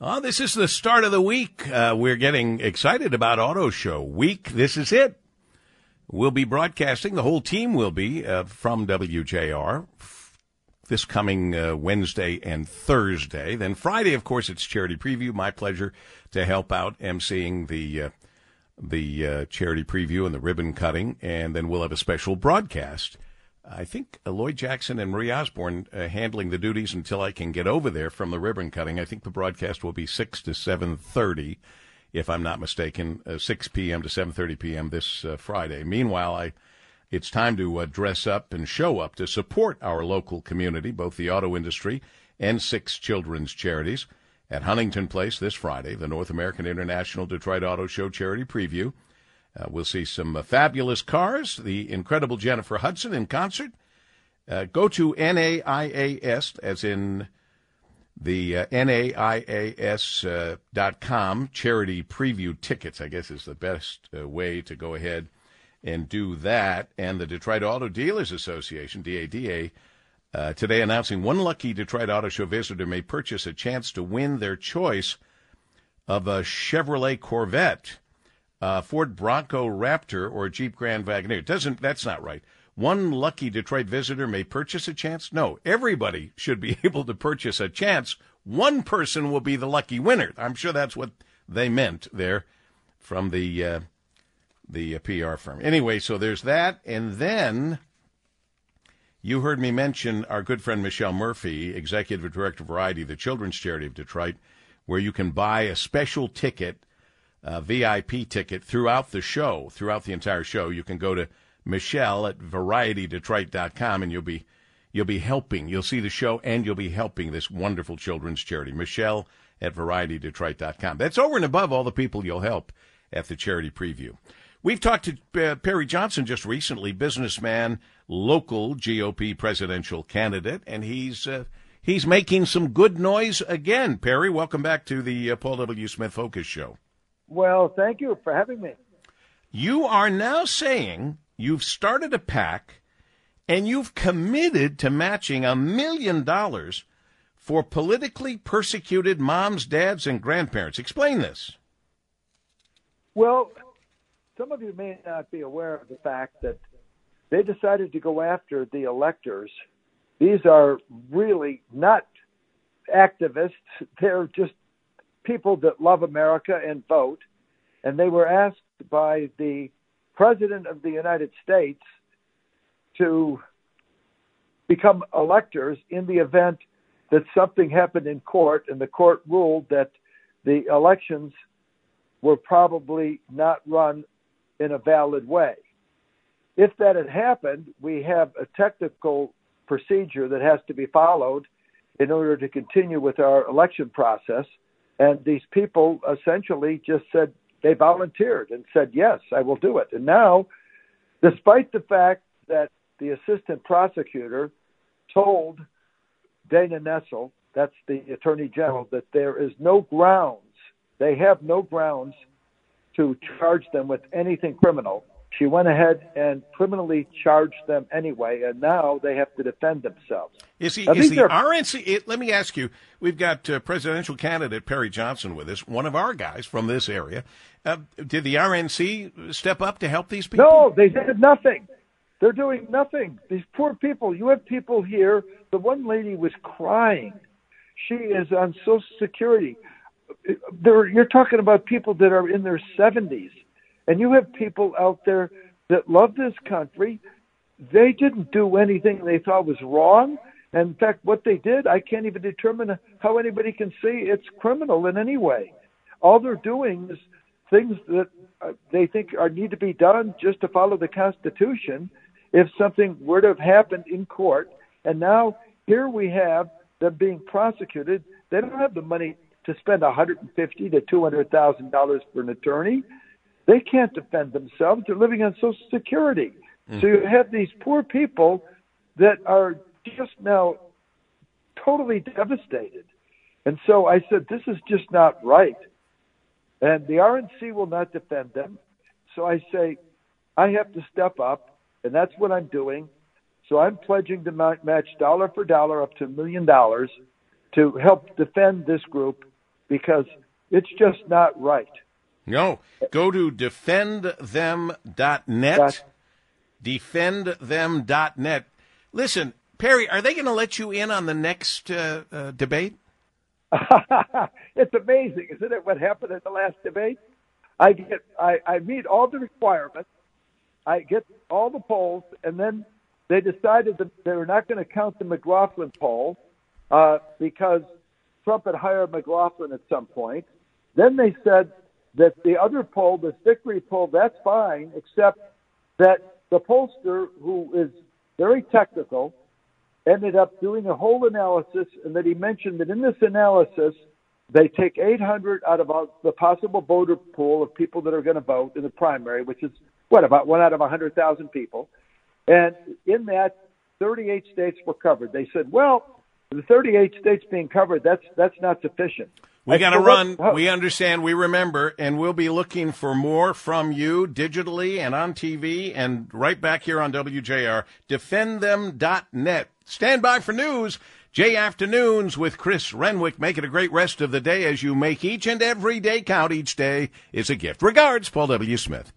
Oh, this is the start of the week. Uh, we're getting excited about Auto Show Week. This is it. We'll be broadcasting, the whole team will be uh, from WJR this coming uh, Wednesday and Thursday. Then Friday, of course, it's charity preview. My pleasure to help out emceeing the uh, the uh, charity preview and the ribbon cutting, and then we'll have a special broadcast. I think Lloyd Jackson and Marie Osborne uh, handling the duties until I can get over there from the ribbon cutting. I think the broadcast will be six to seven thirty if I'm not mistaken, uh, 6 p.m. to 7:30 p.m. this uh, Friday. Meanwhile, I it's time to uh, dress up and show up to support our local community, both the auto industry and six children's charities. At Huntington Place this Friday, the North American International Detroit Auto Show charity preview. Uh, we'll see some uh, fabulous cars, the incredible Jennifer Hudson in concert. Uh, go to NAIAS, as in the uh, NAIAS uh, charity preview tickets, I guess, is the best uh, way to go ahead and do that. And the Detroit Auto Dealers Association, DADA, uh, today announcing one lucky Detroit Auto Show visitor may purchase a chance to win their choice of a Chevrolet Corvette, Ford Bronco Raptor, or Jeep Grand Wagoneer. Doesn't that's not right one lucky Detroit visitor may purchase a chance? No, everybody should be able to purchase a chance. One person will be the lucky winner. I'm sure that's what they meant there from the uh, the uh, PR firm. Anyway, so there's that, and then you heard me mention our good friend Michelle Murphy, executive director of Variety, the children's charity of Detroit, where you can buy a special ticket, a VIP ticket throughout the show, throughout the entire show. You can go to Michelle at varietydetroit.com, and you'll be you'll be helping. You'll see the show, and you'll be helping this wonderful children's charity. Michelle at varietydetroit.com. That's over and above all the people you'll help at the charity preview. We've talked to uh, Perry Johnson just recently, businessman, local GOP presidential candidate, and he's uh, he's making some good noise again. Perry, welcome back to the uh, Paul W. Smith Focus Show. Well, thank you for having me. You are now saying You've started a PAC and you've committed to matching a million dollars for politically persecuted moms, dads, and grandparents. Explain this. Well, some of you may not be aware of the fact that they decided to go after the electors. These are really not activists, they're just people that love America and vote. And they were asked by the president of the United States to become electors in the event that something happened in court and the court ruled that the elections were probably not run in a valid way. If that had happened, we have a technical procedure that has to be followed in order to continue with our election process. And these people essentially just said, they volunteered and said, Yes, I will do it. And now, despite the fact that the assistant prosecutor told Dana Nessel, that's the attorney general, that there is no grounds, they have no grounds to charge them with anything criminal. She went ahead and criminally charged them anyway, and now they have to defend themselves. Is, he, is the. RNC? It, let me ask you. We've got uh, presidential candidate Perry Johnson with us, one of our guys from this area. Uh, did the RNC step up to help these people? No, they did nothing. They're doing nothing. These poor people. You have people here. The one lady was crying. She is on Social Security. There, you're talking about people that are in their 70s and you have people out there that love this country. They didn't do anything they thought was wrong. And in fact, what they did, I can't even determine how anybody can see it's criminal in any way. All they're doing is things that uh, they think are need to be done just to follow the Constitution. If something were to have happened in court, and now here we have them being prosecuted, they don't have the money to spend 150 to 200 thousand dollars for an attorney. They can't defend themselves. They're living on Social Security. Mm. So you have these poor people that are just now totally devastated. And so I said, this is just not right. And the RNC will not defend them. So I say, I have to step up, and that's what I'm doing. So I'm pledging to match dollar for dollar up to a million dollars to help defend this group because it's just not right. No, go to defendthem.net. Defendthem.net. Listen, Perry, are they going to let you in on the next uh, uh, debate? it's amazing, isn't it? What happened at the last debate? I get, I, I meet all the requirements. I get all the polls, and then they decided that they were not going to count the McLaughlin poll uh, because Trump had hired McLaughlin at some point. Then they said that the other poll, the victory poll, that's fine, except that the pollster, who is very technical, ended up doing a whole analysis, and that he mentioned that in this analysis, they take 800 out of uh, the possible voter pool of people that are going to vote in the primary, which is what about one out of 100,000 people, and in that, 38 states were covered. They said, well, the 38 states being covered, that's that's not sufficient. We got to run. What, we understand. We remember, and we'll be looking for more from you digitally and on TV and right back here on WJR. DefendThem.net. Stand by for news. J Afternoons with Chris Renwick. Make it a great rest of the day as you make each and every day count. Each day is a gift. Regards, Paul W. Smith.